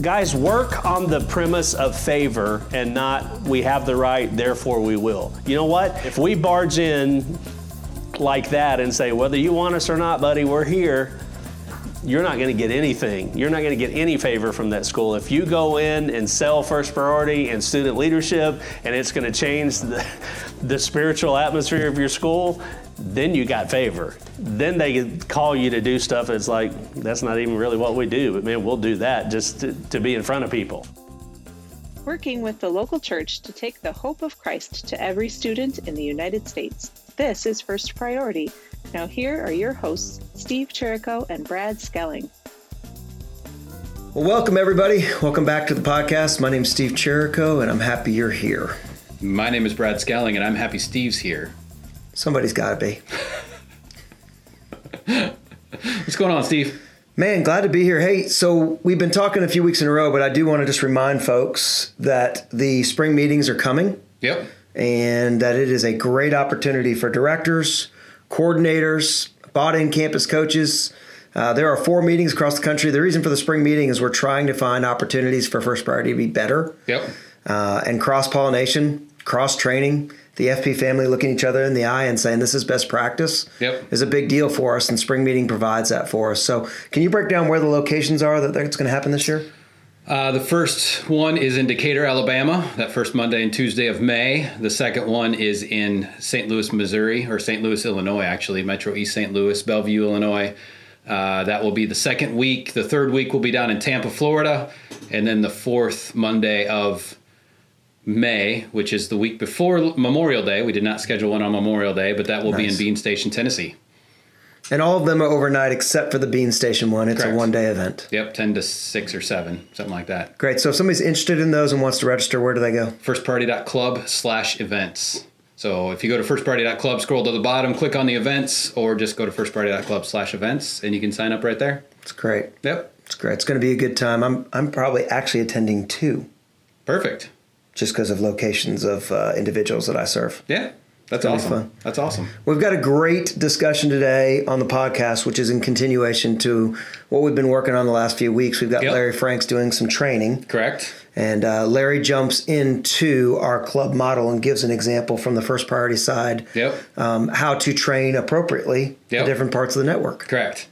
guys, work on the premise of favor and not we have the right, therefore we will. You know what? If we barge in like that and say, whether you want us or not, buddy, we're here, you're not going to get anything. You're not going to get any favor from that school. If you go in and sell first priority and student leadership and it's going to change the, the spiritual atmosphere of your school, then you got favor. Then they call you to do stuff It's like, that's not even really what we do, but man, we'll do that just to, to be in front of people. Working with the local church to take the hope of Christ to every student in the United States. This is First Priority now, here are your hosts, Steve Cherico and Brad Skelling. Well, welcome everybody. Welcome back to the podcast. My name is Steve Cherico, and I'm happy you're here. My name is Brad Skelling, and I'm happy Steve's here. Somebody's got to be. What's going on, Steve? Man, glad to be here. Hey, so we've been talking a few weeks in a row, but I do want to just remind folks that the spring meetings are coming. Yep. And that it is a great opportunity for directors, coordinators, bought in campus coaches. Uh, there are four meetings across the country. The reason for the spring meeting is we're trying to find opportunities for First Priority to be better. Yep. Uh, and cross pollination, cross training, the FP family looking each other in the eye and saying this is best practice yep. is a big deal for us, and spring meeting provides that for us. So, can you break down where the locations are that that's going to happen this year? Uh, the first one is in Decatur, Alabama, that first Monday and Tuesday of May. The second one is in St. Louis, Missouri, or St. Louis, Illinois, actually, Metro East St. Louis, Belleville, Illinois. Uh, that will be the second week. The third week will be down in Tampa, Florida. And then the fourth Monday of May, which is the week before Memorial Day. We did not schedule one on Memorial Day, but that will nice. be in Bean Station, Tennessee. And all of them are overnight except for the Bean Station one. It's Correct. a one day event. Yep, 10 to 6 or 7, something like that. Great. So if somebody's interested in those and wants to register, where do they go? Firstpriority.club slash events. So if you go to firstpriority.club, scroll to the bottom, click on the events, or just go to firstpriority.club slash events and you can sign up right there. It's great. Yep. It's great. It's going to be a good time. I'm, I'm probably actually attending two. Perfect. Just because of locations of uh, individuals that I serve. Yeah. That's awesome. That's awesome. We've got a great discussion today on the podcast, which is in continuation to what we've been working on the last few weeks. We've got yep. Larry Franks doing some training. Correct. And uh, Larry jumps into our club model and gives an example from the first priority side. Yep. Um, how to train appropriately yep. different parts of the network. Correct.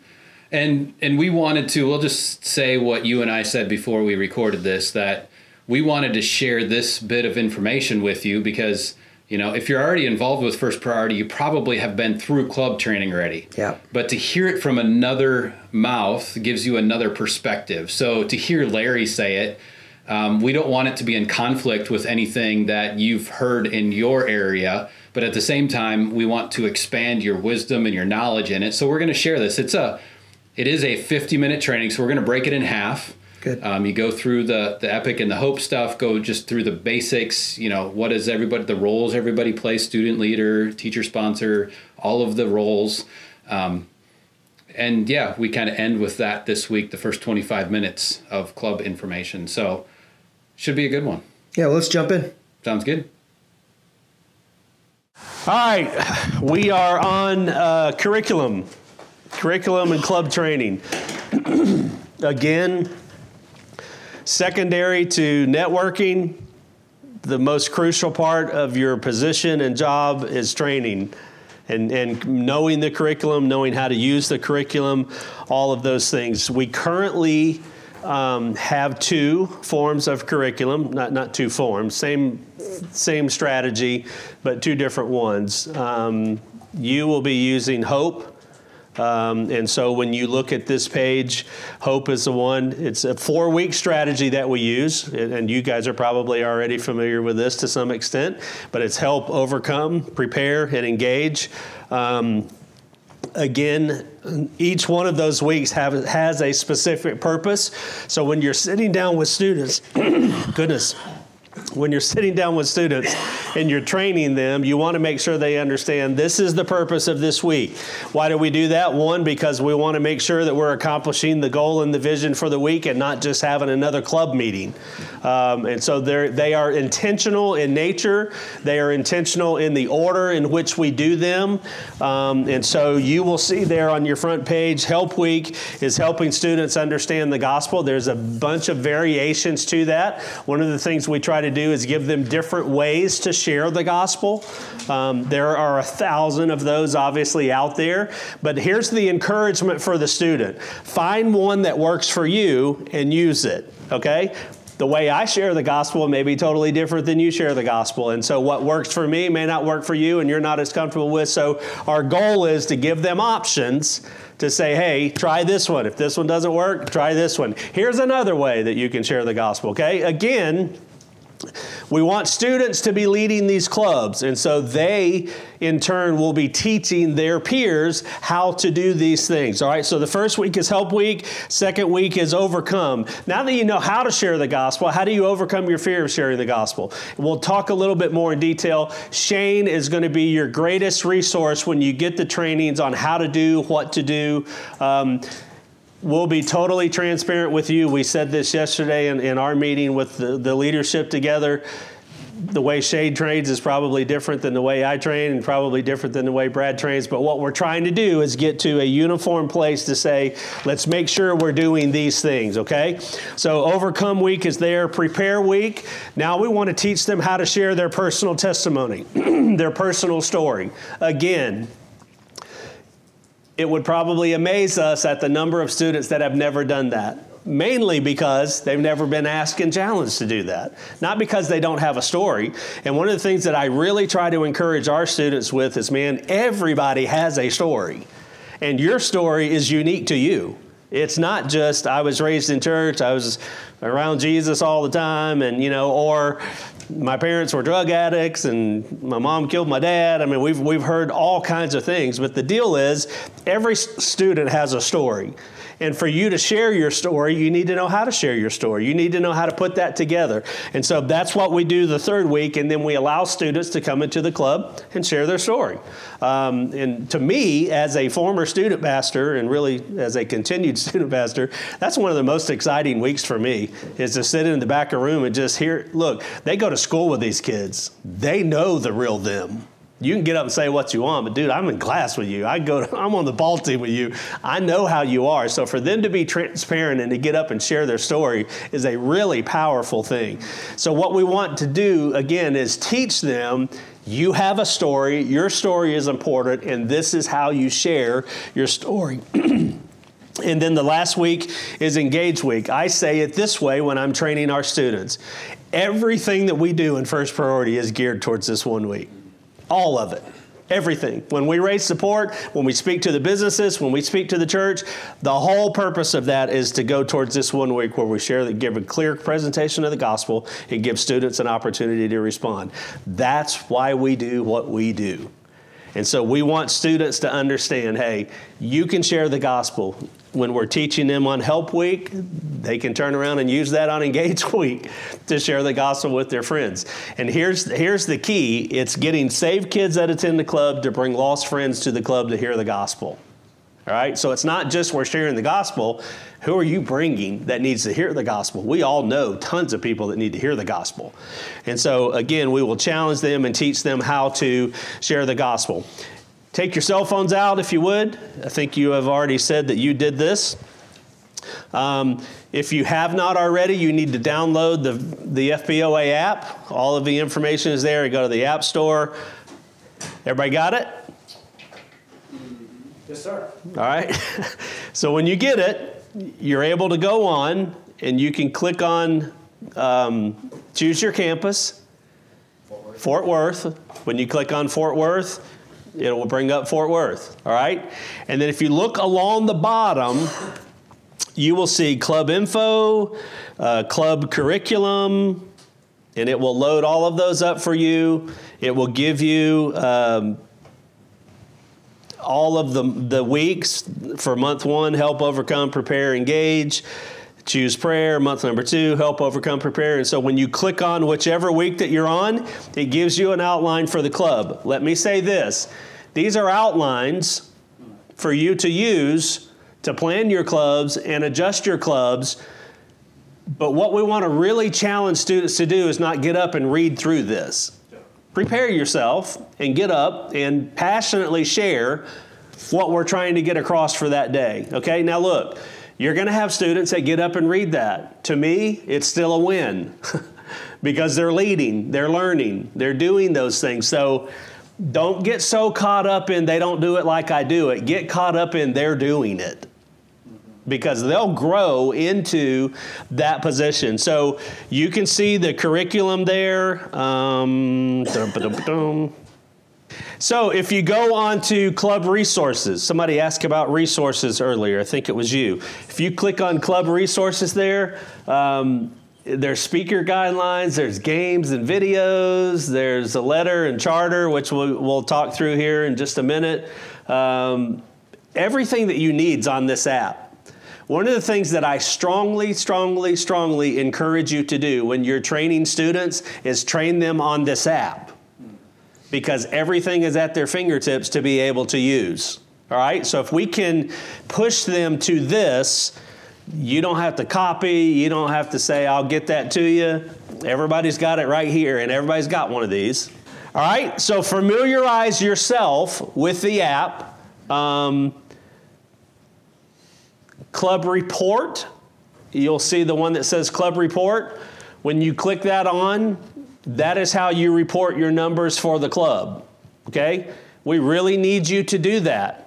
And and we wanted to. We'll just say what you and I said before we recorded this that we wanted to share this bit of information with you because you know, if you're already involved with First Priority, you probably have been through club training already. Yeah. But to hear it from another mouth gives you another perspective. So to hear Larry say it, um, we don't want it to be in conflict with anything that you've heard in your area. But at the same time, we want to expand your wisdom and your knowledge in it. So we're going to share this. It's a, it is a 50 minute training. So we're going to break it in half. Good. Um, you go through the the epic and the hope stuff. Go just through the basics. You know what is everybody the roles everybody plays: student leader, teacher sponsor, all of the roles. Um, and yeah, we kind of end with that this week. The first twenty five minutes of club information. So should be a good one. Yeah, let's jump in. Sounds good. All right, we are on uh, curriculum, curriculum and club training. Again, Secondary to networking, the most crucial part of your position and job is training and, and knowing the curriculum, knowing how to use the curriculum, all of those things. We currently um, have two forms of curriculum, not, not two forms, same, same strategy, but two different ones. Um, you will be using HOPE um, and so when you look at this page, Hope is the one. It's a four week strategy that we use. And you guys are probably already familiar with this to some extent, but it's help overcome, prepare, and engage. Um, again, each one of those weeks have, has a specific purpose. So when you're sitting down with students, goodness, when you're sitting down with students, and you're training them, you want to make sure they understand this is the purpose of this week. Why do we do that? One, because we want to make sure that we're accomplishing the goal and the vision for the week and not just having another club meeting. Um, and so they are intentional in nature, they are intentional in the order in which we do them. Um, and so you will see there on your front page, Help Week is helping students understand the gospel. There's a bunch of variations to that. One of the things we try to do is give them different ways to share the gospel. Um, there are a thousand of those obviously out there, but here's the encouragement for the student find one that works for you and use it. Okay? the way I share the gospel may be totally different than you share the gospel. And so what works for me may not work for you and you're not as comfortable with. So our goal is to give them options to say, hey, try this one. If this one doesn't work, try this one. Here's another way that you can share the gospel, okay? Again, we want students to be leading these clubs, and so they, in turn, will be teaching their peers how to do these things. All right, so the first week is Help Week, second week is Overcome. Now that you know how to share the gospel, how do you overcome your fear of sharing the gospel? We'll talk a little bit more in detail. Shane is going to be your greatest resource when you get the trainings on how to do, what to do. Um, We'll be totally transparent with you. We said this yesterday in, in our meeting with the, the leadership together the way Shane trains is probably different than the way I train and probably different than the way Brad trains. But what we're trying to do is get to a uniform place to say, let's make sure we're doing these things, okay? So, Overcome Week is there, Prepare Week. Now we want to teach them how to share their personal testimony, their personal story. Again, it would probably amaze us at the number of students that have never done that. Mainly because they've never been asked and challenged to do that. Not because they don't have a story. And one of the things that I really try to encourage our students with is man, everybody has a story. And your story is unique to you. It's not just I was raised in church, I was around Jesus all the time, and you know, or my parents were drug addicts and my mom killed my dad. I mean, we've, we've heard all kinds of things, but the deal is every student has a story. And for you to share your story, you need to know how to share your story. You need to know how to put that together. And so that's what we do the third week. And then we allow students to come into the club and share their story. Um, and to me, as a former student pastor and really as a continued student pastor, that's one of the most exciting weeks for me is to sit in the back of the room and just hear look, they go to school with these kids, they know the real them you can get up and say what you want, but dude, I'm in class with you. I go, to, I'm on the ball team with you. I know how you are. So for them to be transparent and to get up and share their story is a really powerful thing. So what we want to do again is teach them you have a story, your story is important, and this is how you share your story. and then the last week is Engage Week. I say it this way when I'm training our students everything that we do in First Priority is geared towards this one week. All of it. Everything. When we raise support, when we speak to the businesses, when we speak to the church, the whole purpose of that is to go towards this one week where we share that give a clear presentation of the gospel and give students an opportunity to respond. That's why we do what we do. And so we want students to understand hey, you can share the gospel when we're teaching them on Help Week, they can turn around and use that on Engage Week to share the gospel with their friends. And here's, here's the key it's getting saved kids that attend the club to bring lost friends to the club to hear the gospel. All right? So it's not just we're sharing the gospel. Who are you bringing that needs to hear the gospel? We all know tons of people that need to hear the gospel. And so, again, we will challenge them and teach them how to share the gospel. Take your cell phones out if you would. I think you have already said that you did this. Um, if you have not already, you need to download the, the FPOA app. All of the information is there. You go to the App Store. Everybody got it? Yes, sir. All right. so when you get it, you're able to go on and you can click on um, choose your campus, Fort Worth. Fort Worth. When you click on Fort Worth, it will bring up Fort Worth, all right? And then if you look along the bottom, you will see club info, uh, club curriculum, and it will load all of those up for you. It will give you um, all of the, the weeks for month one help, overcome, prepare, engage choose prayer, month number two, help overcome prepare. And so when you click on whichever week that you're on, it gives you an outline for the club. Let me say this these are outlines for you to use to plan your clubs and adjust your clubs. But what we want to really challenge students to do is not get up and read through this. Prepare yourself and get up and passionately share what we're trying to get across for that day. Okay, now look, you're going to have students that get up and read that. To me, it's still a win because they're leading, they're learning, they're doing those things. So don't get so caught up in they don't do it like I do it. Get caught up in they're doing it because they'll grow into that position. So you can see the curriculum there. Um, so if you go on to club resources, somebody asked about resources earlier. I think it was you. If you click on club resources there, um, there's speaker guidelines, there's games and videos, there's a letter and charter, which we'll, we'll talk through here in just a minute. Um, everything that you need's on this app. One of the things that I strongly, strongly, strongly encourage you to do when you're training students is train them on this app because everything is at their fingertips to be able to use. All right? So if we can push them to this, you don't have to copy, you don't have to say, I'll get that to you. Everybody's got it right here, and everybody's got one of these. All right? So familiarize yourself with the app. Um, Club Report, you'll see the one that says Club Report. When you click that on, that is how you report your numbers for the club. Okay? We really need you to do that.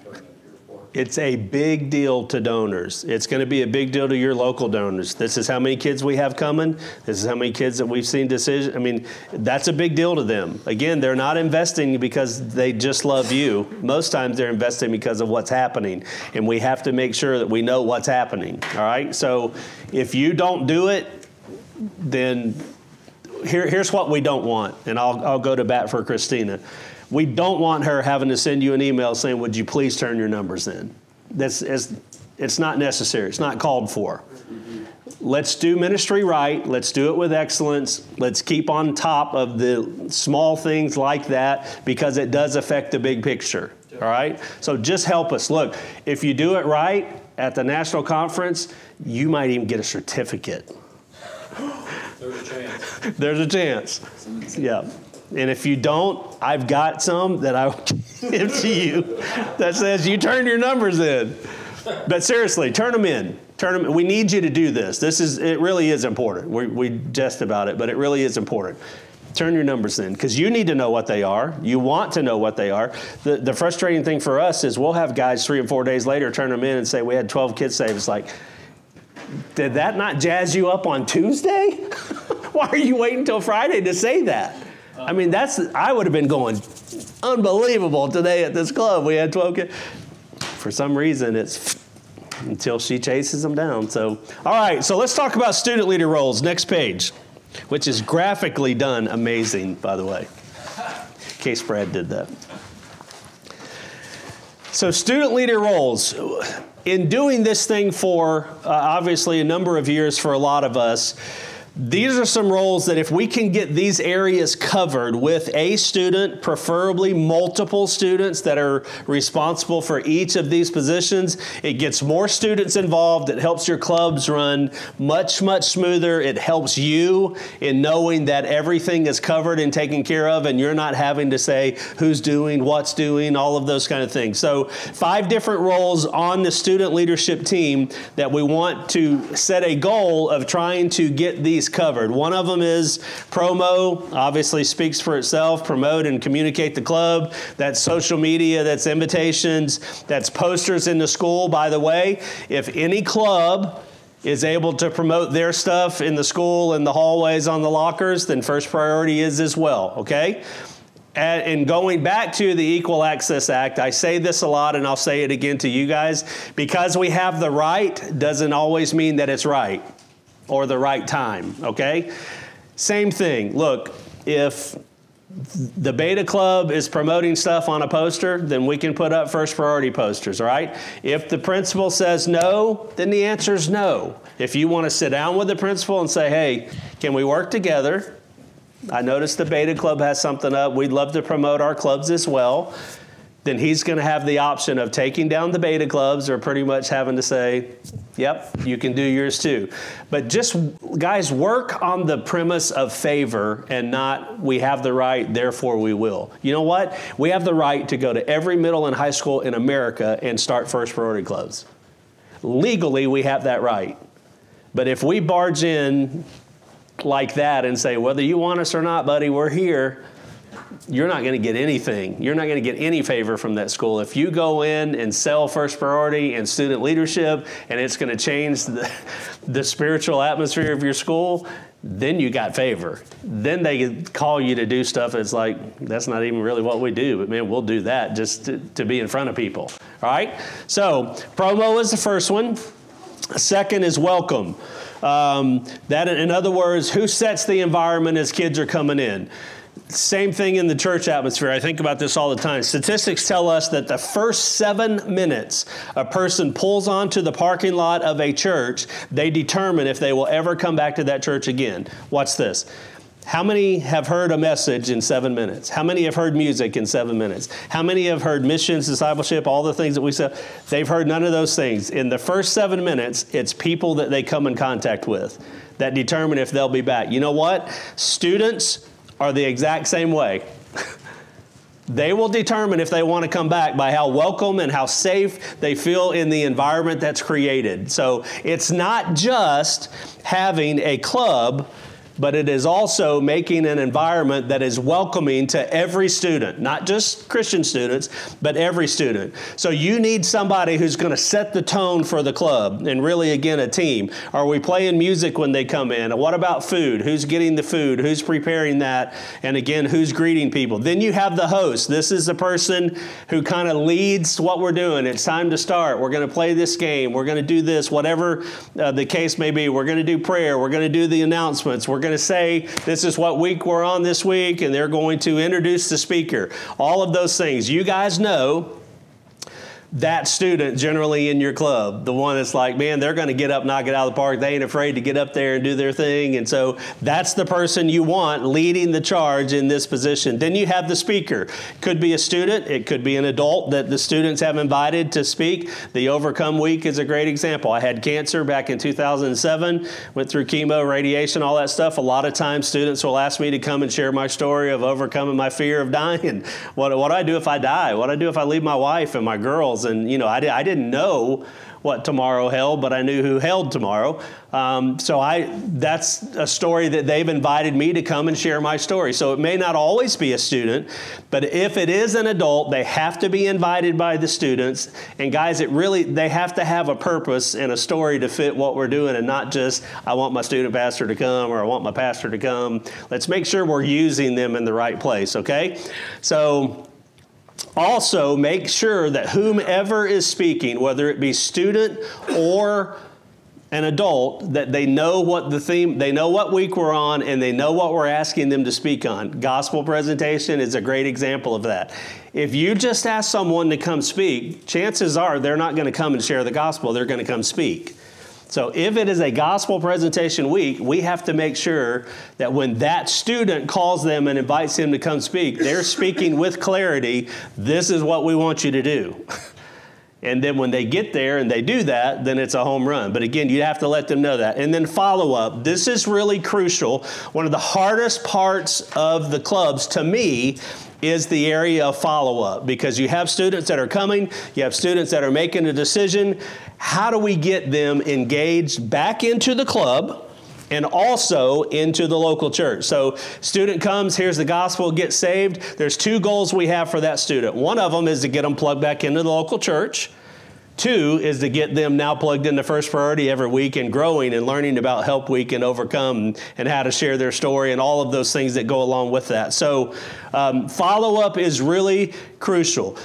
It's a big deal to donors. It's going to be a big deal to your local donors. This is how many kids we have coming. This is how many kids that we've seen decision. I mean, that's a big deal to them. Again, they're not investing because they just love you. Most times they're investing because of what's happening, and we have to make sure that we know what's happening. All right. So if you don't do it, then here, here's what we don't want, and I'll, I'll go to bat for Christina. We don't want her having to send you an email saying, Would you please turn your numbers in? That's, it's, it's not necessary, it's not called for. Let's do ministry right. Let's do it with excellence. Let's keep on top of the small things like that because it does affect the big picture. All right? So just help us. Look, if you do it right at the national conference, you might even get a certificate. There's a chance. There's a chance. Yeah. And if you don't, I've got some that I will give to you that says you turn your numbers in. But seriously, turn them in. Turn them. We need you to do this. This is. It really is important. We, we jest about it, but it really is important. Turn your numbers in because you need to know what they are. You want to know what they are. The, the frustrating thing for us is we'll have guys three and four days later turn them in and say we had 12 kids saved. It's like, did that not jazz you up on Tuesday? Why are you waiting till Friday to say that? I mean, that's I would have been going unbelievable today at this club. We had 12 kids. For some reason, it's until she chases them down. So, all right. So let's talk about student leader roles. Next page, which is graphically done amazing, by the way. Case Brad did that. So, student leader roles. In doing this thing for uh, obviously a number of years for a lot of us, these are some roles that if we can get these areas covered with a student, preferably multiple students that are responsible for each of these positions, it gets more students involved. It helps your clubs run much, much smoother. It helps you in knowing that everything is covered and taken care of, and you're not having to say who's doing, what's doing, all of those kind of things. So, five different roles on the student leadership team that we want to set a goal of trying to get these covered. One of them is promo, obviously speaks for itself, promote and communicate the club. That's social media, that's invitations, that's posters in the school. By the way, if any club is able to promote their stuff in the school, in the hallways, on the lockers, then first priority is as well, okay? And going back to the Equal Access Act, I say this a lot and I'll say it again to you guys. Because we have the right doesn't always mean that it's right or the right time, okay? Same thing. Look, if the beta club is promoting stuff on a poster, then we can put up first priority posters, all right? If the principal says no, then the answer is no. If you want to sit down with the principal and say, hey, can we work together? I noticed the beta club has something up. We'd love to promote our clubs as well then he's going to have the option of taking down the beta clubs or pretty much having to say, yep, you can do yours too. But just, guys, work on the premise of favor and not we have the right, therefore we will. You know what? We have the right to go to every middle and high school in America and start first priority clubs. Legally, we have that right. But if we barge in like that and say, whether you want us or not, buddy, we're here you're not going to get anything. You're not going to get any favor from that school. If you go in and sell first priority and student leadership and it's going to change the, the spiritual atmosphere of your school, then you got favor. Then they call you to do stuff that's like, that's not even really what we do, but man, we'll do that just to, to be in front of people. All right? So, promo is the first one. Second is welcome. Um, that, in other words, who sets the environment as kids are coming in? Same thing in the church atmosphere. I think about this all the time. Statistics tell us that the first seven minutes a person pulls onto the parking lot of a church, they determine if they will ever come back to that church again. Watch this. How many have heard a message in seven minutes? How many have heard music in seven minutes? How many have heard missions, discipleship, all the things that we said? They've heard none of those things. In the first seven minutes, it's people that they come in contact with that determine if they'll be back. You know what? Students, are the exact same way. they will determine if they want to come back by how welcome and how safe they feel in the environment that's created. So it's not just having a club but it is also making an environment that is welcoming to every student, not just Christian students, but every student. So you need somebody who's going to set the tone for the club and really, again, a team. Are we playing music when they come in? What about food? Who's getting the food? Who's preparing that? And again, who's greeting people? Then you have the host. This is the person who kind of leads what we're doing. It's time to start. We're going to play this game. We're going to do this, whatever uh, the case may be. We're going to do prayer. We're going to do the announcements. We're going going to say, This is what week we're on this week, and they're going to introduce the speaker. All of those things. You guys know that student generally in your club, the one that's like, man, they're going to get up, knock it out of the park. They ain't afraid to get up there and do their thing. And so that's the person you want leading the charge in this position. Then you have the speaker. Could be a student, it could be an adult that the students have invited to speak. The Overcome Week is a great example. I had cancer back in 2007, went through chemo, radiation, all that stuff. A lot of times students will ask me to come and share my story of overcoming my fear of dying. What, what do I do if I die? What do I do if I leave my wife and my girls? And, you know, I, I didn't know what tomorrow held, but I knew who held tomorrow. Um, so I, that's a story that they've invited me to come and share my story. So it may not always be a student, but if it is an adult, they have to be invited by the students. And guys, it really, they have to have a purpose and a story to fit what we're doing and not just, I want my student pastor to come or I want my pastor to come. Let's make sure we're using them in the right place, okay? So, also, make sure that whomever is speaking, whether it be student or an adult, that they know what the theme, they know what week we're on, and they know what we're asking them to speak on. Gospel presentation is a great example of that. If you just ask someone to come speak, chances are they're not going to come and share the gospel, they're going to come speak. So if it is a gospel presentation week, we have to make sure that when that student calls them and invites them to come speak, they're speaking with clarity. This is what we want you to do. And then when they get there and they do that, then it's a home run. But again, you have to let them know that. And then follow up. This is really crucial. One of the hardest parts of the clubs to me is the area of follow up because you have students that are coming, you have students that are making a decision. How do we get them engaged back into the club? and also into the local church. So, student comes, here's the gospel, gets saved. There's two goals we have for that student. One of them is to get them plugged back into the local church. Two is to get them now plugged into First Priority every week and growing and learning about Help Week and Overcome and how to share their story and all of those things that go along with that. So, um, follow up is really crucial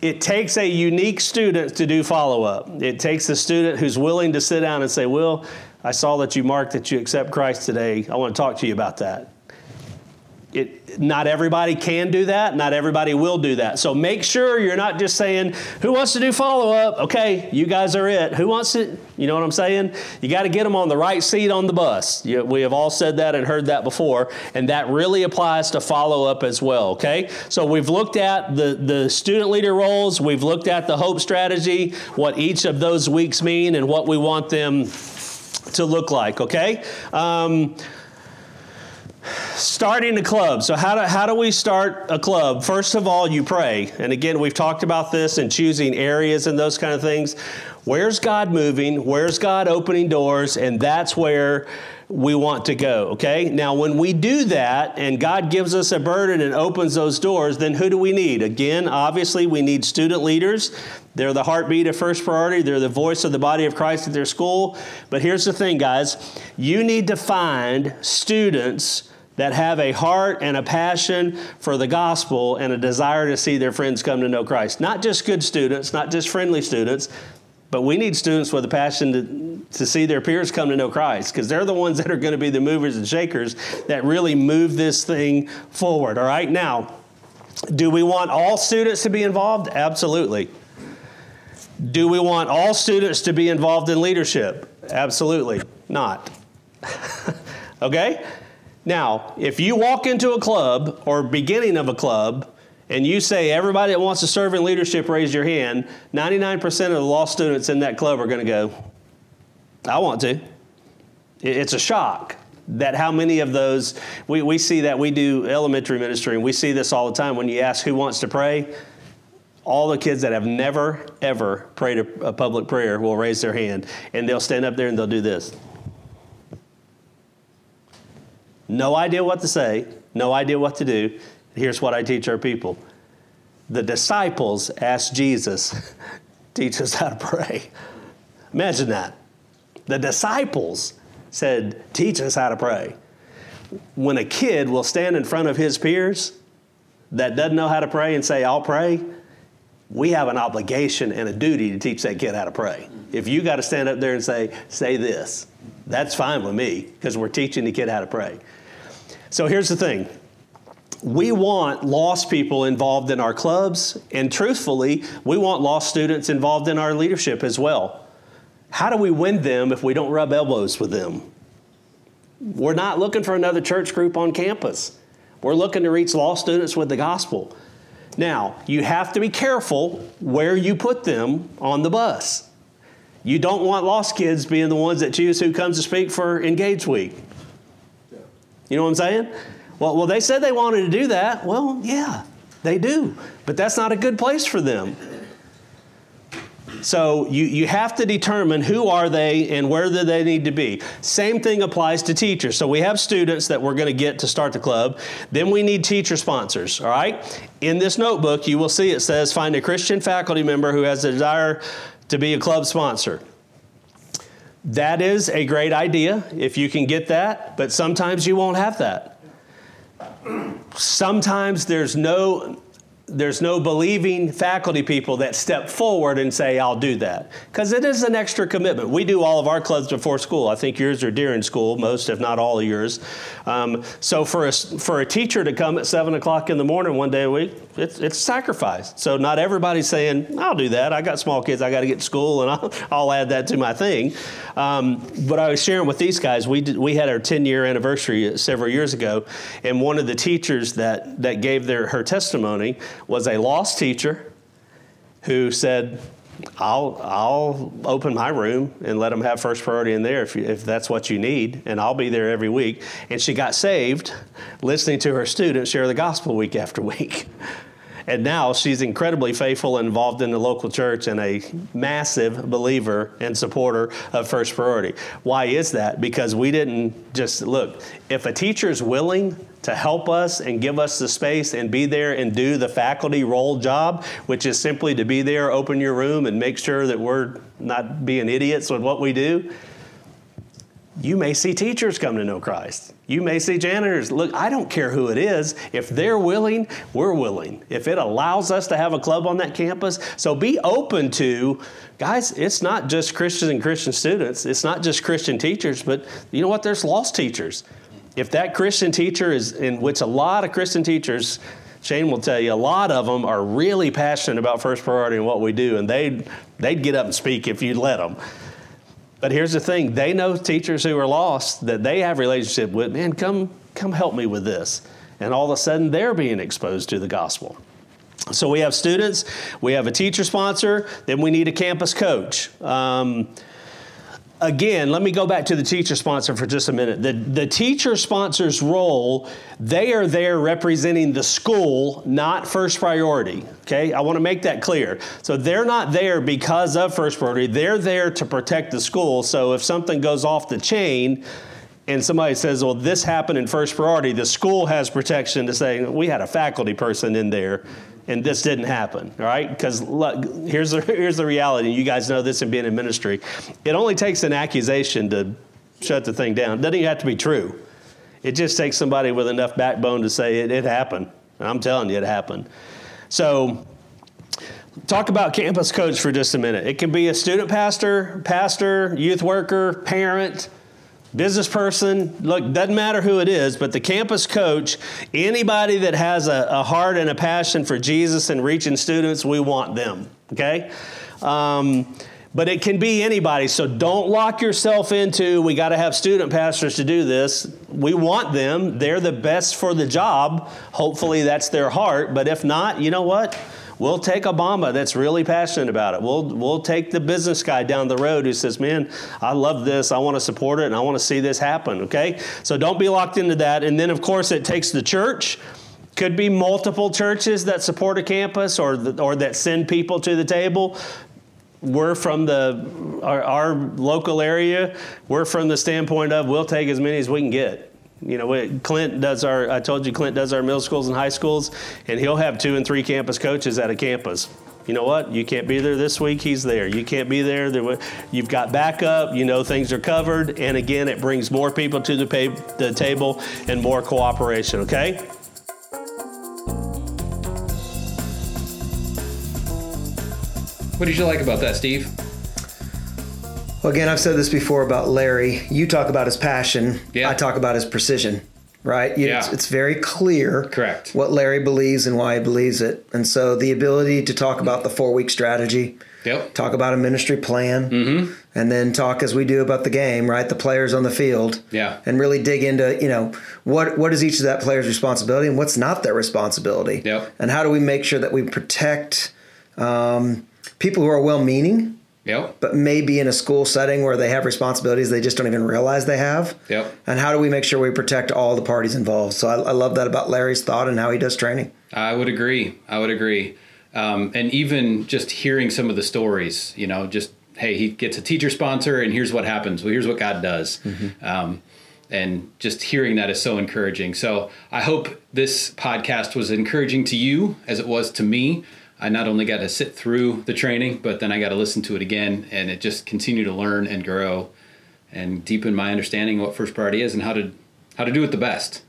it takes a unique student to do follow up. It takes a student who's willing to sit down and say, Will, I saw that you marked that you accept Christ today. I want to talk to you about that. It, not everybody can do that. Not everybody will do that. So make sure you're not just saying, "Who wants to do follow up?" Okay, you guys are it. Who wants it? You know what I'm saying? You got to get them on the right seat on the bus. You, we have all said that and heard that before, and that really applies to follow up as well. Okay, so we've looked at the the student leader roles. We've looked at the hope strategy, what each of those weeks mean, and what we want them to look like. Okay. Um, starting a club. So, how do, how do we start a club? First of all, you pray. And again, we've talked about this and choosing areas and those kind of things. Where's God moving? Where's God opening doors? And that's where we want to go, okay? Now, when we do that and God gives us a burden and opens those doors, then who do we need? Again, obviously, we need student leaders. They're the heartbeat of first priority, they're the voice of the body of Christ at their school. But here's the thing, guys you need to find students that have a heart and a passion for the gospel and a desire to see their friends come to know Christ. Not just good students, not just friendly students, but we need students with a passion to, to see their peers come to know Christ because they're the ones that are going to be the movers and shakers that really move this thing forward. All right, now, do we want all students to be involved? Absolutely. Do we want all students to be involved in leadership? Absolutely not. okay? Now, if you walk into a club or beginning of a club and you say everybody that wants to serve in leadership raise your hand, 99% of the law students in that club are going to go, I want to. It's a shock that how many of those, we, we see that we do elementary ministry and we see this all the time. When you ask who wants to pray, all the kids that have never, ever prayed a, a public prayer will raise their hand and they'll stand up there and they'll do this. No idea what to say, no idea what to do. Here's what I teach our people. The disciples asked Jesus, teach us how to pray. Imagine that. The disciples said, teach us how to pray. When a kid will stand in front of his peers that doesn't know how to pray and say, I'll pray, we have an obligation and a duty to teach that kid how to pray. If you got to stand up there and say, say this, that's fine with me because we're teaching the kid how to pray. So here's the thing we want lost people involved in our clubs, and truthfully, we want lost students involved in our leadership as well. How do we win them if we don't rub elbows with them? We're not looking for another church group on campus. We're looking to reach lost students with the gospel. Now, you have to be careful where you put them on the bus. You don't want lost kids being the ones that choose who comes to speak for Engage Week. You know what I'm saying? Well, well, they said they wanted to do that. Well, yeah, they do. But that's not a good place for them. So you, you have to determine who are they and where do they need to be. Same thing applies to teachers. So we have students that we're going to get to start the club. Then we need teacher sponsors, all right? In this notebook, you will see it says find a Christian faculty member who has a desire to be a club sponsor. That is a great idea if you can get that, but sometimes you won't have that. Sometimes there's no there's no believing faculty people that step forward and say, I'll do that. Because it is an extra commitment. We do all of our clubs before school. I think yours are during school, most, if not all of yours. Um, so for a, for a teacher to come at 7 o'clock in the morning one day a week, it's, it's sacrifice. So not everybody's saying, I'll do that. I got small kids, I got to get to school, and I'll, I'll add that to my thing. Um, but I was sharing with these guys, we, did, we had our 10 year anniversary several years ago, and one of the teachers that, that gave their, her testimony was a lost teacher who said, I'll, I'll open my room and let them have first priority in there if, if that's what you need, and I'll be there every week. And she got saved listening to her students share the gospel week after week. And now she's incredibly faithful and involved in the local church and a massive believer and supporter of First Priority. Why is that? Because we didn't just look, if a teacher is willing to help us and give us the space and be there and do the faculty role job, which is simply to be there, open your room, and make sure that we're not being idiots with what we do, you may see teachers come to know Christ. You may see janitors. Look, I don't care who it is. If they're willing, we're willing. If it allows us to have a club on that campus, so be open to, guys, it's not just Christians and Christian students, it's not just Christian teachers, but you know what? There's lost teachers. if that Christian teacher is, in which a lot of Christian teachers, Shane will tell you, a lot of them are really passionate about first priority and what we do, and they'd, they'd get up and speak if you'd let them. But here's the thing they know teachers who are lost that they have relationship with, man, come, come help me with this. And all of a sudden, they're being exposed to the gospel. So we have students, we have a teacher sponsor, then we need a campus coach. Um, again, let me go back to the teacher sponsor for just a minute. The, the teacher sponsor's role, they are there representing the school, not first priority. Okay, I want to make that clear. So they're not there because of first priority, they're there to protect the school. So if something goes off the chain, and somebody says, well, this happened in first priority, the school has protection to say, we had a faculty person in there and this didn't happen, all right? Because here's the, here's the reality. You guys know this in being in ministry. It only takes an accusation to shut the thing down. It doesn't even have to be true. It just takes somebody with enough backbone to say it, it happened. I'm telling you, it happened. So, talk about campus coach for just a minute. It can be a student pastor, pastor, youth worker, parent, business person, look, doesn't matter who it is, but the campus coach, anybody that has a, a heart and a passion for Jesus and reaching students, we want them, okay? Um, but it can be anybody, so don't lock yourself into we got to have student pastors to do this. We want them, they're the best for the job. Hopefully, that's their heart, but if not, you know what? We'll take Obama that's really passionate about it. We'll, we'll take the business guy down the road who says, Man, I love this. I want to support it and I want to see this happen. Okay? So don't be locked into that. And then, of course, it takes the church. Could be multiple churches that support a campus or, the, or that send people to the table we're from the our, our, local area we're from the standpoint of we'll take as many as we can get you know, Clint does our, I told you Clint does our middle schools and high schools, and he'll have two and three campus coaches at a campus. You know what? You can't be there this week, he's there. You can't be there, there you've got backup, you know things are covered, and again, it brings more people to the, pay, the table and more cooperation, okay? What did you like about that, Steve? Well, again, I've said this before about Larry. You talk about his passion. Yeah. I talk about his precision. Right? You, yeah. It's, it's, very clear. Correct. What Larry believes and why he believes it, and so the ability to talk about the four week strategy. Yep. Talk about a ministry plan. Mm-hmm. And then talk as we do about the game, right? The players on the field. Yeah. And really dig into, you know, what what is each of that player's responsibility and what's not their responsibility. Yep. And how do we make sure that we protect um, people who are well meaning Yep. But maybe in a school setting where they have responsibilities they just don't even realize they have. Yep. And how do we make sure we protect all the parties involved? So I, I love that about Larry's thought and how he does training. I would agree. I would agree. Um, and even just hearing some of the stories, you know, just hey, he gets a teacher sponsor, and here's what happens. Well, here's what God does. Mm-hmm. Um, and just hearing that is so encouraging. So I hope this podcast was encouraging to you as it was to me. I not only got to sit through the training, but then I got to listen to it again, and it just continued to learn and grow, and deepen my understanding of what first priority is and how to how to do it the best.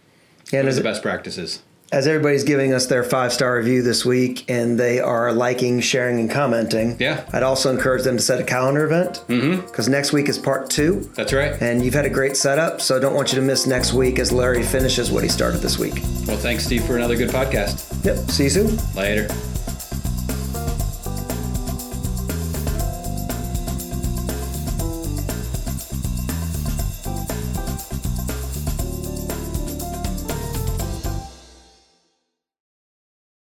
And as the best practices. As everybody's giving us their five star review this week, and they are liking, sharing, and commenting. Yeah. I'd also encourage them to set a calendar event because mm-hmm. next week is part two. That's right. And you've had a great setup, so I don't want you to miss next week as Larry finishes what he started this week. Well, thanks, Steve, for another good podcast. Yep. See you soon. Later.